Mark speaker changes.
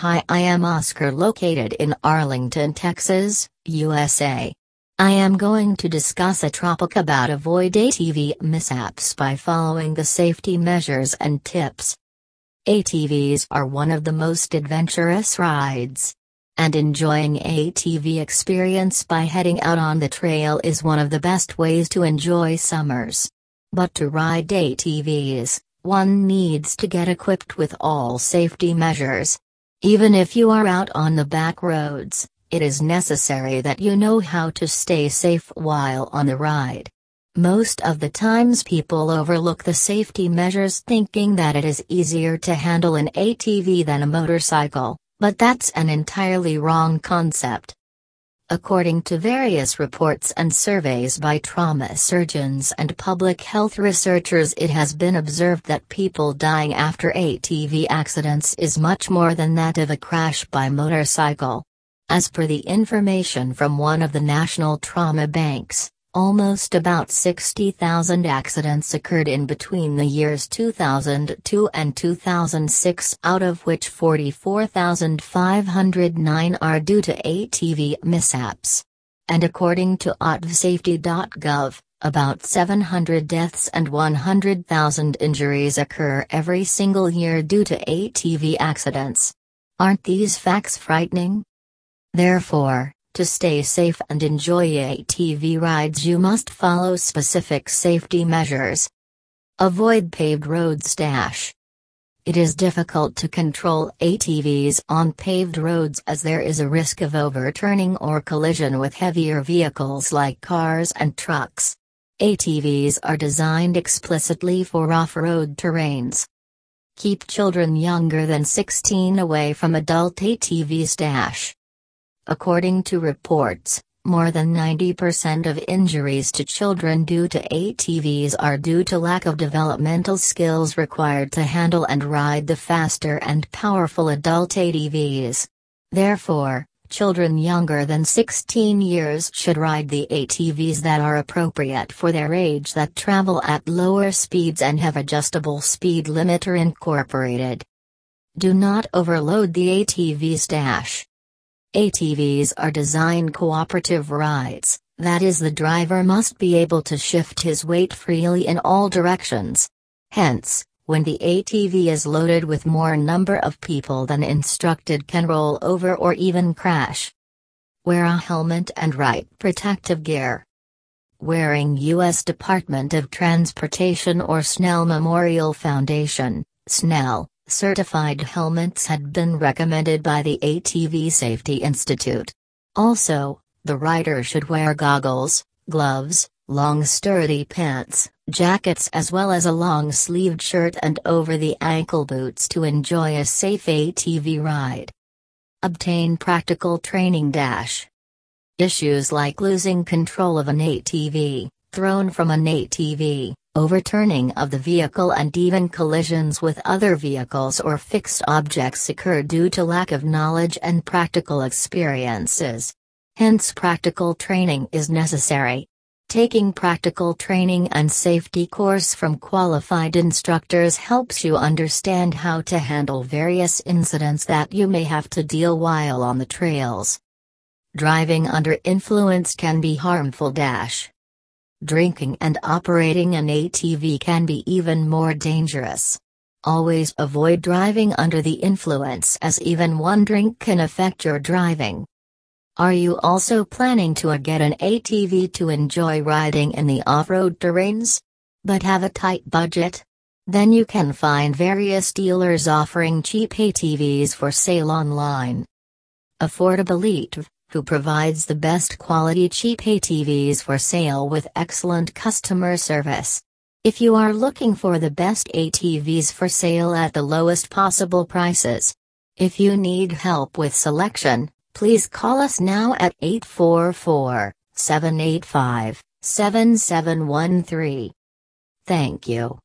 Speaker 1: Hi, I am Oscar located in Arlington, Texas, USA. I am going to discuss a topic about avoid ATV mishaps by following the safety measures and tips. ATVs are one of the most adventurous rides. And enjoying ATV experience by heading out on the trail is one of the best ways to enjoy summers. But to ride ATVs, one needs to get equipped with all safety measures. Even if you are out on the back roads, it is necessary that you know how to stay safe while on the ride. Most of the times people overlook the safety measures thinking that it is easier to handle an ATV than a motorcycle, but that's an entirely wrong concept. According to various reports and surveys by trauma surgeons and public health researchers, it has been observed that people dying after ATV accidents is much more than that of a crash by motorcycle. As per the information from one of the national trauma banks, Almost about 60,000 accidents occurred in between the years 2002 and 2006 out of which 44,509 are due to ATV mishaps. And according to atvsafety.gov, about 700 deaths and 100,000 injuries occur every single year due to ATV accidents. Aren't these facts frightening? Therefore, to stay safe and enjoy ATV rides, you must follow specific safety measures. Avoid paved roads. Dash. It is difficult to control ATVs on paved roads as there is a risk of overturning or collision with heavier vehicles like cars and trucks. ATVs are designed explicitly for off road terrains. Keep children younger than 16 away from adult ATVs. Dash. According to reports, more than 90% of injuries to children due to ATVs are due to lack of developmental skills required to handle and ride the faster and powerful adult ATVs. Therefore, children younger than 16 years should ride the ATVs that are appropriate for their age that travel at lower speeds and have adjustable speed limiter incorporated. Do not overload the ATV stash. ATVs are designed cooperative rides, that is, the driver must be able to shift his weight freely in all directions. Hence, when the ATV is loaded with more number of people than instructed can roll over or even crash. Wear a helmet and right protective gear. Wearing U.S. Department of Transportation or Snell Memorial Foundation, Snell, Certified helmets had been recommended by the ATV Safety Institute. Also, the rider should wear goggles, gloves, long sturdy pants, jackets as well as a long sleeved shirt and over the ankle boots to enjoy a safe ATV ride. Obtain practical training dash. Issues like losing control of an ATV, thrown from an ATV, overturning of the vehicle and even collisions with other vehicles or fixed objects occur due to lack of knowledge and practical experiences. Hence practical training is necessary. Taking practical training and safety course from qualified instructors helps you understand how to handle various incidents that you may have to deal while on the trails. Driving under influence can be harmful. Dash. Drinking and operating an ATV can be even more dangerous. Always avoid driving under the influence as even one drink can affect your driving. Are you also planning to get an ATV to enjoy riding in the off-road terrains? But have a tight budget? Then you can find various dealers offering cheap ATVs for sale online. Affordable who provides the best quality cheap ATVs for sale with excellent customer service. If you are looking for the best ATVs for sale at the lowest possible prices. If you need help with selection, please call us now at 844 785 7713. Thank you.